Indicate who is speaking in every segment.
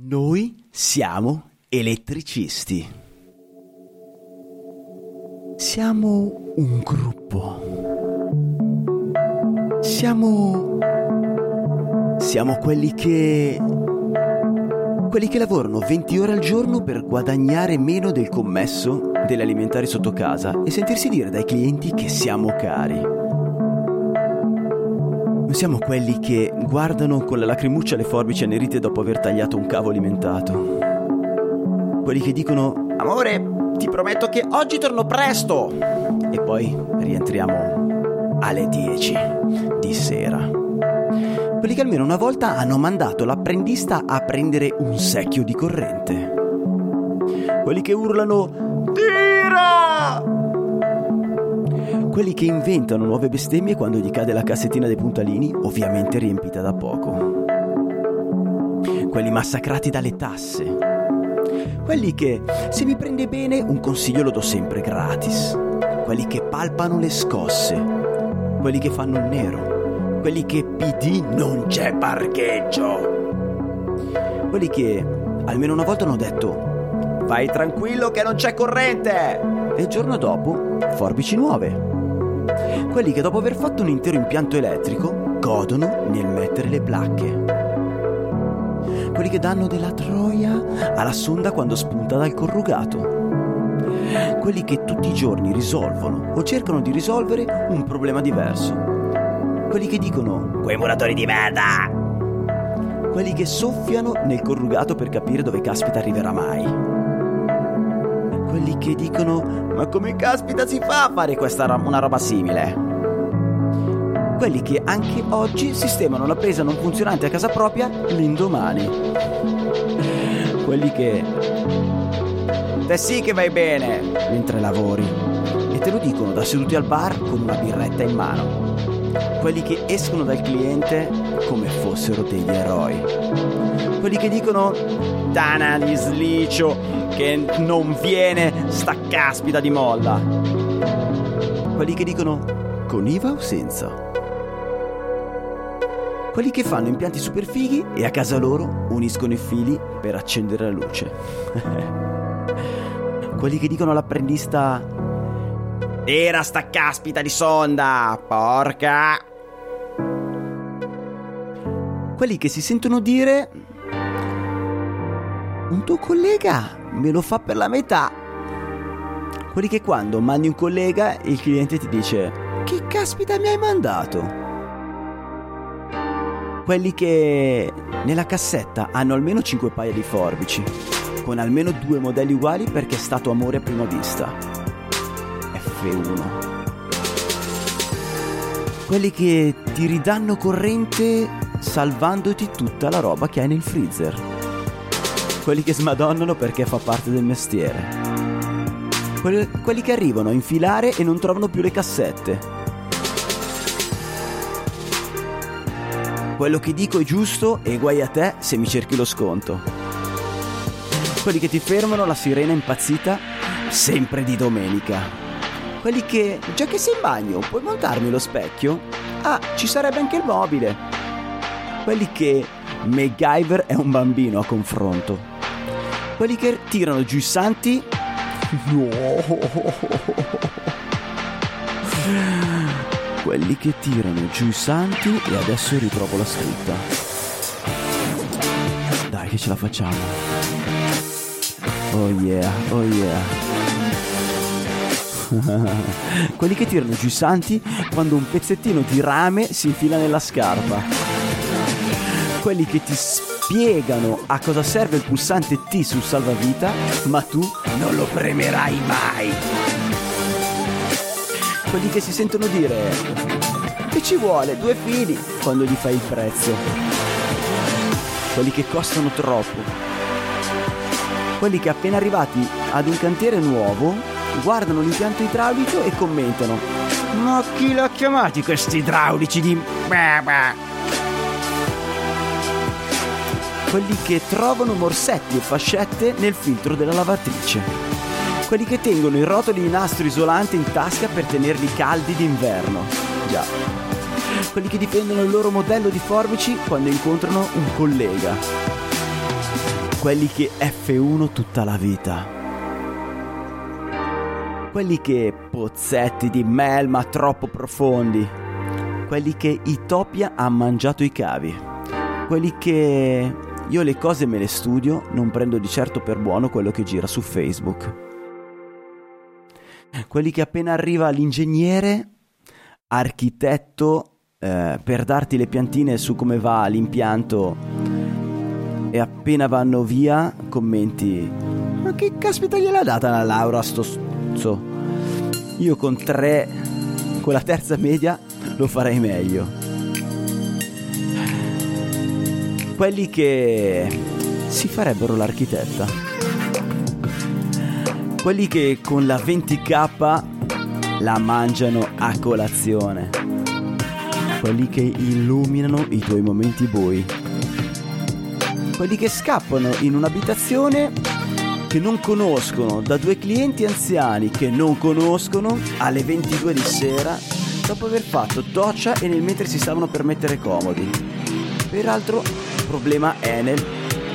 Speaker 1: Noi siamo elettricisti. Siamo un gruppo. Siamo... Siamo quelli che... Quelli che lavorano 20 ore al giorno per guadagnare meno del commesso delle alimentari sotto casa e sentirsi dire dai clienti che siamo cari. Non siamo quelli che guardano con la lacrimuccia le forbici annerite dopo aver tagliato un cavo alimentato. Quelli che dicono Amore, ti prometto che oggi torno presto! E poi rientriamo alle 10 di sera. Quelli che almeno una volta hanno mandato l'apprendista a prendere un secchio di corrente. Quelli che urlano Tira! Quelli che inventano nuove bestemmie quando gli cade la cassettina dei puntalini, ovviamente riempita da poco. Quelli massacrati dalle tasse. Quelli che, se mi prende bene, un consiglio lo do sempre gratis. Quelli che palpano le scosse. Quelli che fanno il nero. Quelli che PD non c'è parcheggio. Quelli che almeno una volta hanno detto Vai tranquillo che non c'è corrente! E il giorno dopo, forbici nuove. Quelli che dopo aver fatto un intero impianto elettrico godono nel mettere le placche. Quelli che danno della troia alla sonda quando spunta dal corrugato. Quelli che tutti i giorni risolvono o cercano di risolvere un problema diverso. Quelli che dicono quei muratori di merda. Quelli che soffiano nel corrugato per capire dove caspita arriverà mai quelli che dicono ma come caspita si fa a fare questa ro- una roba simile? Quelli che anche oggi sistemano la presa non funzionante a casa propria l'indomani. Quelli che... Te sì che vai bene mentre lavori. E te lo dicono da seduti al bar con una birretta in mano. Quelli che escono dal cliente come fossero degli eroi. Quelli che dicono Dana di slicio che non viene sta caspita di molla. Quelli che dicono con IVA o senza. Quelli che fanno impianti super fighi e a casa loro uniscono i fili per accendere la luce. Quelli che dicono all'apprendista Era sta caspita di sonda, porca! Quelli che si sentono dire Un tuo collega me lo fa per la metà. Quelli che quando mandi un collega il cliente ti dice Che caspita mi hai mandato? Quelli che nella cassetta hanno almeno 5 paia di forbici, con almeno due modelli uguali perché è stato amore a prima vista. F1. Quelli che ti ridanno corrente salvandoti tutta la roba che hai nel freezer. Quelli che smadonnano perché fa parte del mestiere. Quelli, quelli che arrivano a infilare e non trovano più le cassette. Quello che dico è giusto e guai a te se mi cerchi lo sconto. Quelli che ti fermano la sirena impazzita sempre di domenica. Quelli che, già che sei in bagno, puoi montarmi lo specchio? Ah, ci sarebbe anche il mobile. Quelli che MacGyver è un bambino a confronto. Quelli che tirano giù i santi. No. Quelli che tirano giù i santi e adesso ritrovo la scritta. Dai che ce la facciamo. Oh yeah, oh yeah. Quelli che tirano giù i santi quando un pezzettino di rame si infila nella scarpa. Quelli che ti spiegano a cosa serve il pulsante T sul salvavita, ma tu non lo premerai mai. Quelli che si sentono dire che ci vuole due fili quando gli fai il prezzo. quelli che costano troppo, quelli che appena arrivati ad un cantiere nuovo guardano l'impianto idraulico e commentano ma chi l'ha chiamati questi idraulici di... Quelli che trovano morsetti e fascette nel filtro della lavatrice. Quelli che tengono i rotoli di nastro isolante in tasca per tenerli caldi d'inverno. Già. Quelli che difendono il loro modello di forbici quando incontrano un collega. Quelli che F1 tutta la vita quelli che pozzetti di melma troppo profondi, quelli che Itopia ha mangiato i cavi, quelli che io le cose me le studio, non prendo di certo per buono quello che gira su Facebook. Quelli che appena arriva l'ingegnere, architetto, eh, per darti le piantine su come va l'impianto e appena vanno via commenti ma che caspita gliel'ha data la laurea a sto stuzzo io con tre con la terza media lo farei meglio. Quelli che si farebbero l'architetta. Quelli che con la 20k la mangiano a colazione. Quelli che illuminano i tuoi momenti bui. Quelli che scappano in un'abitazione che non conoscono, da due clienti anziani che non conoscono alle 22 di sera dopo aver fatto doccia e nel mentre si stavano per mettere comodi. Peraltro, problema Enel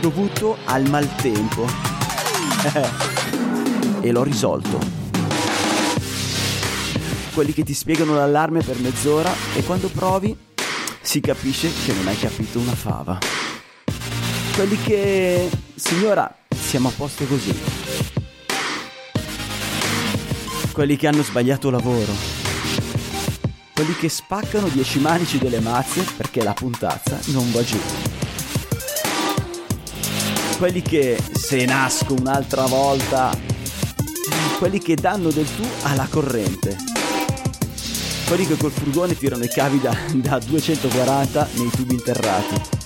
Speaker 1: dovuto al maltempo. e l'ho risolto. Quelli che ti spiegano l'allarme per mezz'ora e quando provi si capisce che non hai capito una fava quelli che... Signora, siamo a posto così. Quelli che hanno sbagliato lavoro. Quelli che spaccano 10 manici delle mazze perché la puntazza non va giù. Quelli che se nasco un'altra volta. Quelli che danno del tu alla corrente. Quelli che col furgone tirano i cavi da, da 240 nei tubi interrati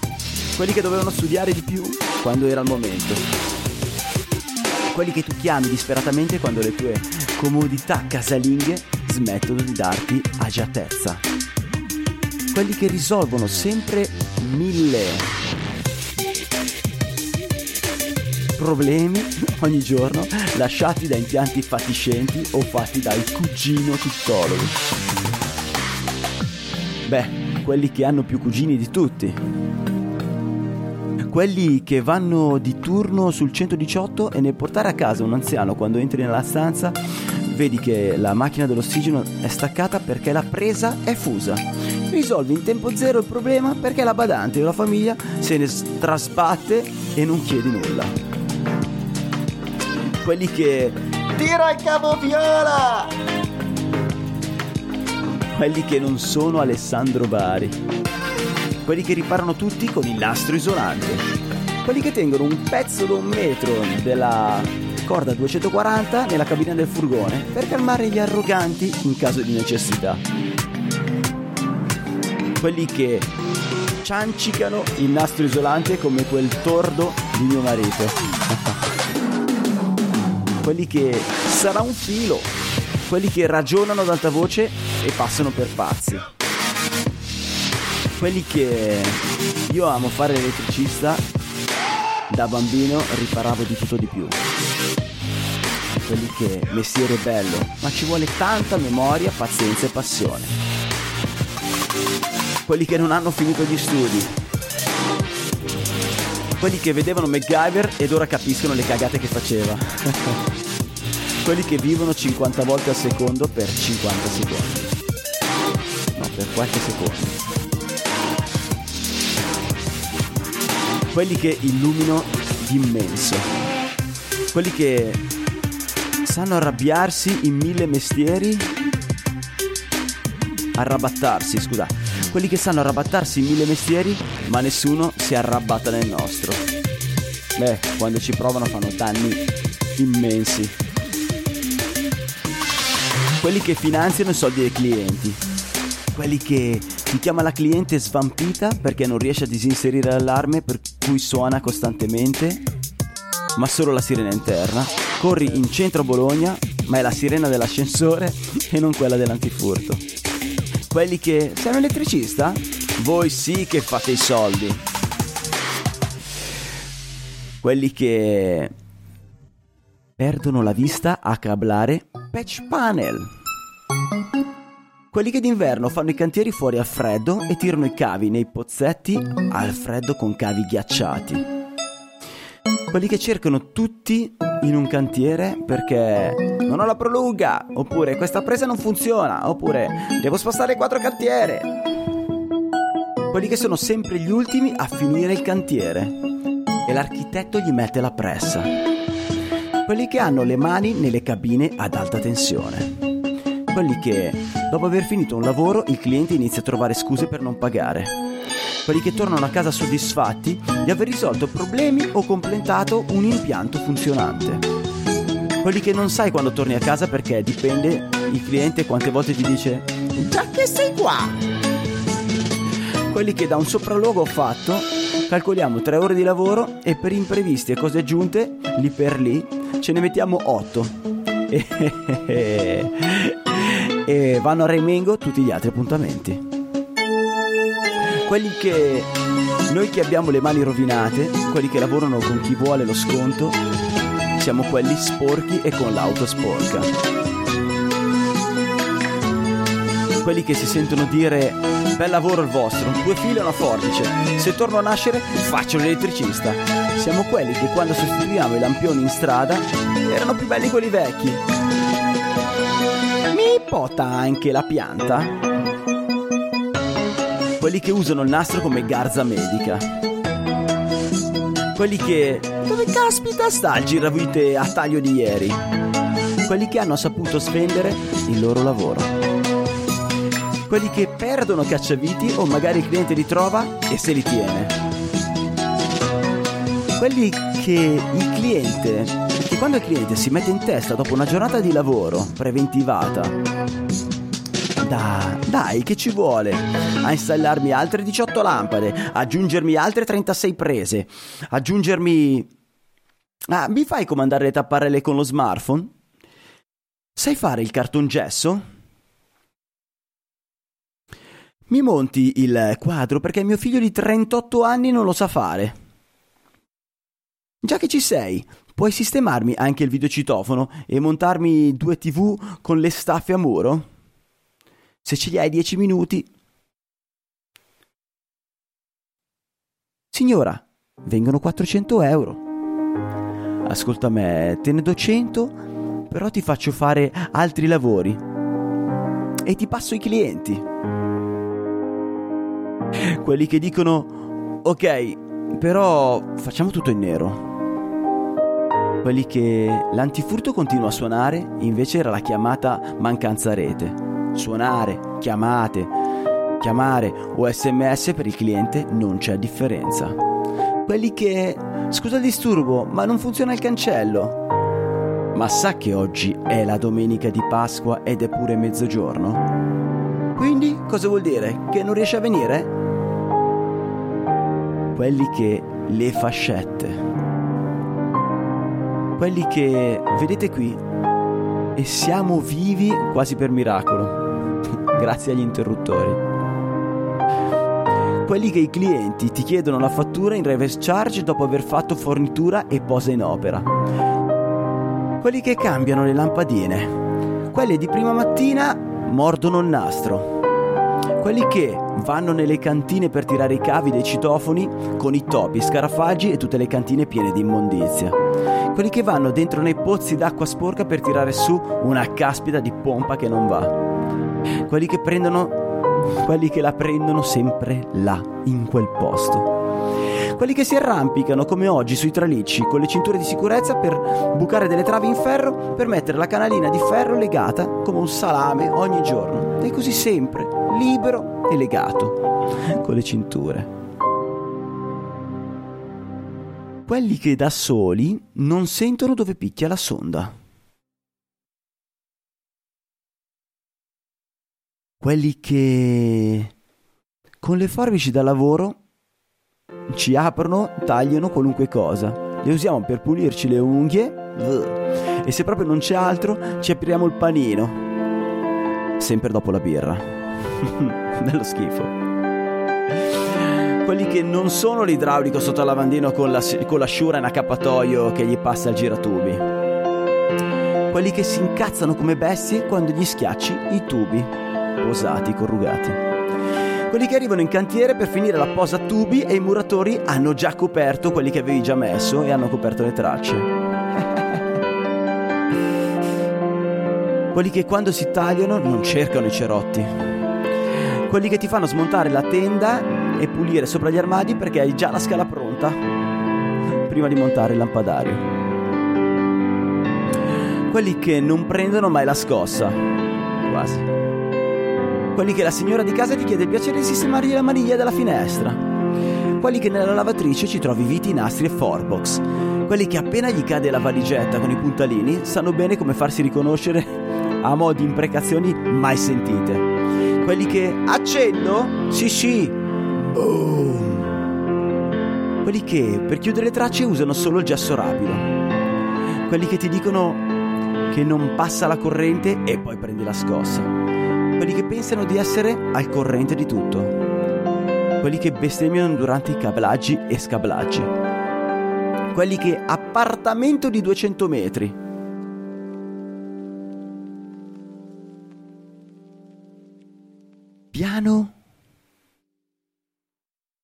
Speaker 1: quelli che dovevano studiare di più quando era il momento, quelli che tu chiami disperatamente quando le tue comodità casalinghe smettono di darti agiatezza, quelli che risolvono sempre mille problemi ogni giorno lasciati da impianti fatiscenti o fatti dal cugino tuttologo. Beh, quelli che hanno più cugini di tutti quelli che vanno di turno sul 118 e nel portare a casa un anziano quando entri nella stanza vedi che la macchina dell'ossigeno è staccata perché la presa è fusa. Risolvi in tempo zero il problema perché la badante o la famiglia se ne trasbatte e non chiedi nulla. Quelli che tira il cavo viola! Quelli che non sono Alessandro Bari quelli che riparano tutti con il nastro isolante, quelli che tengono un pezzo da un metro della corda 240 nella cabina del furgone per calmare gli arroganti in caso di necessità. Quelli che ciancicano il nastro isolante come quel tordo di mio marito. quelli che sarà un filo, quelli che ragionano ad alta voce e passano per pazzi quelli che io amo fare l'elettricista, da bambino riparavo di tutto di più. Quelli che mestiere bello, ma ci vuole tanta memoria, pazienza e passione. Quelli che non hanno finito gli studi. Quelli che vedevano MacGyver ed ora capiscono le cagate che faceva. Quelli che vivono 50 volte al secondo per 50 secondi. No, per qualche secondo. Quelli che illumino d'immenso, quelli che sanno arrabbiarsi in mille mestieri, arrabattarsi, scusa, quelli che sanno arrabattarsi in mille mestieri, ma nessuno si arrabatta nel nostro. Beh, quando ci provano fanno danni immensi. Quelli che finanziano i soldi dei clienti, quelli che ti chiama la cliente svampita perché non riesce a disinserire l'allarme per cui suona costantemente, ma solo la sirena interna. Corri in centro Bologna, ma è la sirena dell'ascensore e non quella dell'antifurto. Quelli che... Sei un elettricista? Voi sì che fate i soldi. Quelli che perdono la vista a cablare patch panel. Quelli che d'inverno fanno i cantieri fuori al freddo e tirano i cavi nei pozzetti al freddo con cavi ghiacciati. Quelli che cercano tutti in un cantiere perché non ho la prolunga, oppure questa presa non funziona, oppure devo spostare quattro cantiere. Quelli che sono sempre gli ultimi a finire il cantiere e l'architetto gli mette la pressa. Quelli che hanno le mani nelle cabine ad alta tensione. Quelli che, dopo aver finito un lavoro, il cliente inizia a trovare scuse per non pagare. Quelli che tornano a casa soddisfatti di aver risolto problemi o completato un impianto funzionante. Quelli che non sai quando torni a casa perché dipende il cliente quante volte ti dice già che sei qua. Quelli che da un sopralluogo fatto calcoliamo tre ore di lavoro e per imprevisti e cose aggiunte, lì per lì, ce ne mettiamo otto. e vanno a remengo tutti gli altri appuntamenti. Quelli che noi che abbiamo le mani rovinate, quelli che lavorano con chi vuole lo sconto, siamo quelli sporchi e con l'auto sporca. Quelli che si sentono dire bel lavoro il vostro, due file e una forbice, se torno a nascere faccio l'elettricista. Siamo quelli che quando sostituiamo i lampioni in strada erano più belli quelli vecchi. Mi pota anche la pianta? Quelli che usano il nastro come garza medica. Quelli che... Dove caspita sta il giravite a taglio di ieri? Quelli che hanno saputo svendere il loro lavoro quelli che perdono cacciaviti o magari il cliente li trova e se li tiene. Quelli che il cliente, che quando il cliente si mette in testa dopo una giornata di lavoro preventivata, da, dai, che ci vuole? A installarmi altre 18 lampade, aggiungermi altre 36 prese, aggiungermi... Ah, mi fai comandare le tapparelle con lo smartphone? Sai fare il cartongesso? Mi monti il quadro perché mio figlio di 38 anni non lo sa fare. Già che ci sei, puoi sistemarmi anche il videocitofono e montarmi due tv con le staffe a muro? Se ce li hai 10 minuti. Signora, vengono 400 euro. Ascolta me, te ne do 100, però ti faccio fare altri lavori. E ti passo i clienti quelli che dicono ok, però facciamo tutto in nero. Quelli che l'antifurto continua a suonare, invece era la chiamata mancanza rete. Suonare, chiamate, chiamare o sms per il cliente non c'è differenza. Quelli che scusa il disturbo, ma non funziona il cancello. Ma sa che oggi è la domenica di Pasqua ed è pure mezzogiorno? Quindi cosa vuol dire? Che non riesce a venire? quelli che le fascette, quelli che vedete qui e siamo vivi quasi per miracolo, grazie agli interruttori. Quelli che i clienti ti chiedono la fattura in reverse charge dopo aver fatto fornitura e posa in opera. Quelli che cambiano le lampadine. Quelli di prima mattina mordono il nastro quelli che vanno nelle cantine per tirare i cavi dei citofoni con i topi, scarafaggi e tutte le cantine piene di immondizia. Quelli che vanno dentro nei pozzi d'acqua sporca per tirare su una caspita di pompa che non va. Quelli che prendono quelli che la prendono sempre là, in quel posto. Quelli che si arrampicano come oggi sui tralicci con le cinture di sicurezza per bucare delle travi in ferro per mettere la canalina di ferro legata come un salame ogni giorno. E così sempre, libero e legato, con le cinture. Quelli che da soli non sentono dove picchia la sonda. Quelli che con le forbici da lavoro ci aprono, tagliano qualunque cosa. Le usiamo per pulirci le unghie. E se proprio non c'è altro, ci apriamo il panino. Sempre dopo la birra. Bello schifo. Quelli che non sono l'idraulico sotto al lavandino con, la, con l'asciura in accappatoio che gli passa il giratubi. Quelli che si incazzano come bestie quando gli schiacci i tubi, posati, corrugati quelli che arrivano in cantiere per finire la posa tubi e i muratori hanno già coperto quelli che avevi già messo e hanno coperto le tracce. quelli che quando si tagliano non cercano i cerotti. Quelli che ti fanno smontare la tenda e pulire sopra gli armadi perché hai già la scala pronta prima di montare il lampadario. Quelli che non prendono mai la scossa. Quasi quelli che la signora di casa ti chiede il piacere di sistemargli la maniglia della finestra, quelli che nella lavatrice ci trovi viti, nastri e forbox, quelli che appena gli cade la valigetta con i puntalini sanno bene come farsi riconoscere a mo' di imprecazioni mai sentite, quelli che accendo? Sì sì, boom, quelli che per chiudere le tracce usano solo il gesso rapido, quelli che ti dicono che non passa la corrente e poi prendi la scossa quelli che pensano di essere al corrente di tutto, quelli che bestemmiano durante i cablaggi e scablaggi, quelli che appartamento di 200 metri. Piano.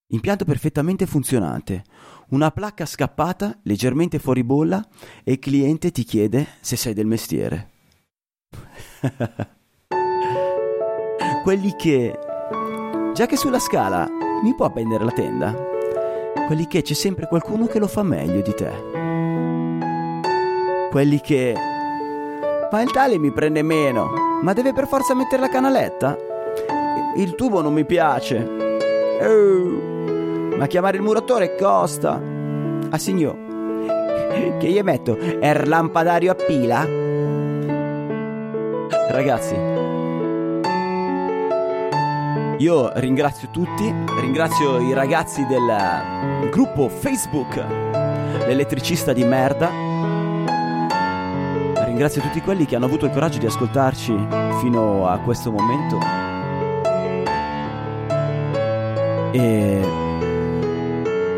Speaker 1: Impianto perfettamente funzionante, una placca scappata leggermente fuori bolla e il cliente ti chiede se sei del mestiere. quelli che, già che sulla scala mi può appendere la tenda, quelli che c'è sempre qualcuno che lo fa meglio di te, quelli che, ma il tale mi prende meno, ma deve per forza mettere la canaletta, il tubo non mi piace, oh, ma chiamare il muratore costa, ah signor, che gli metto, è il lampadario a pila? Ragazzi, io ringrazio tutti, ringrazio i ragazzi del gruppo Facebook L'elettricista di merda. Ringrazio tutti quelli che hanno avuto il coraggio di ascoltarci fino a questo momento. E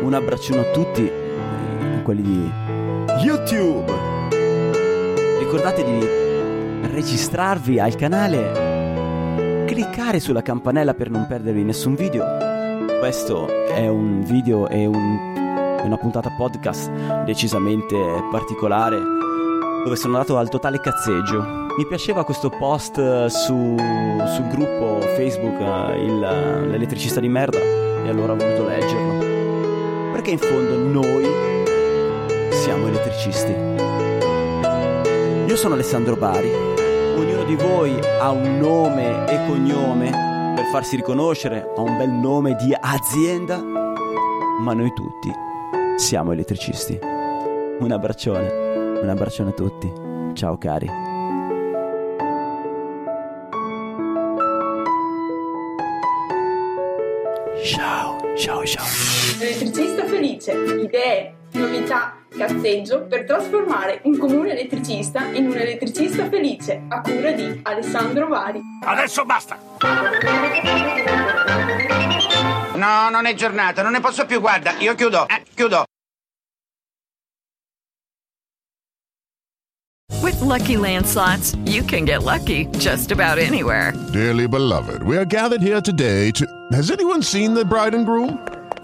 Speaker 1: un abbraccione a tutti, quelli di YouTube. Ricordate di registrarvi al canale cliccare sulla campanella per non perdervi nessun video. Questo è un video e un, una puntata podcast decisamente particolare dove sono andato al totale cazzeggio. Mi piaceva questo post su, sul gruppo Facebook, il, l'elettricista di merda, e allora ho voluto leggerlo. Perché in fondo noi siamo elettricisti. Io sono Alessandro Bari ognuno di voi ha un nome e cognome per farsi riconoscere, ha un bel nome di azienda, ma noi tutti siamo elettricisti. Un abbraccione, un abbraccione a tutti. Ciao cari. Ciao, ciao, ciao.
Speaker 2: Elettricista felice, idee, novità Cazzeggio per trasformare un comune elettricista in un elettricista felice a cura di Alessandro Vari.
Speaker 3: Adesso basta!
Speaker 4: No, non è giornata, non ne posso più, guarda, io chiudo, eh, chiudo.
Speaker 5: With lucky landslots, you can get lucky just about anywhere.
Speaker 6: Dearly beloved, we are gathered here today to. Has anyone seen the bride and groom?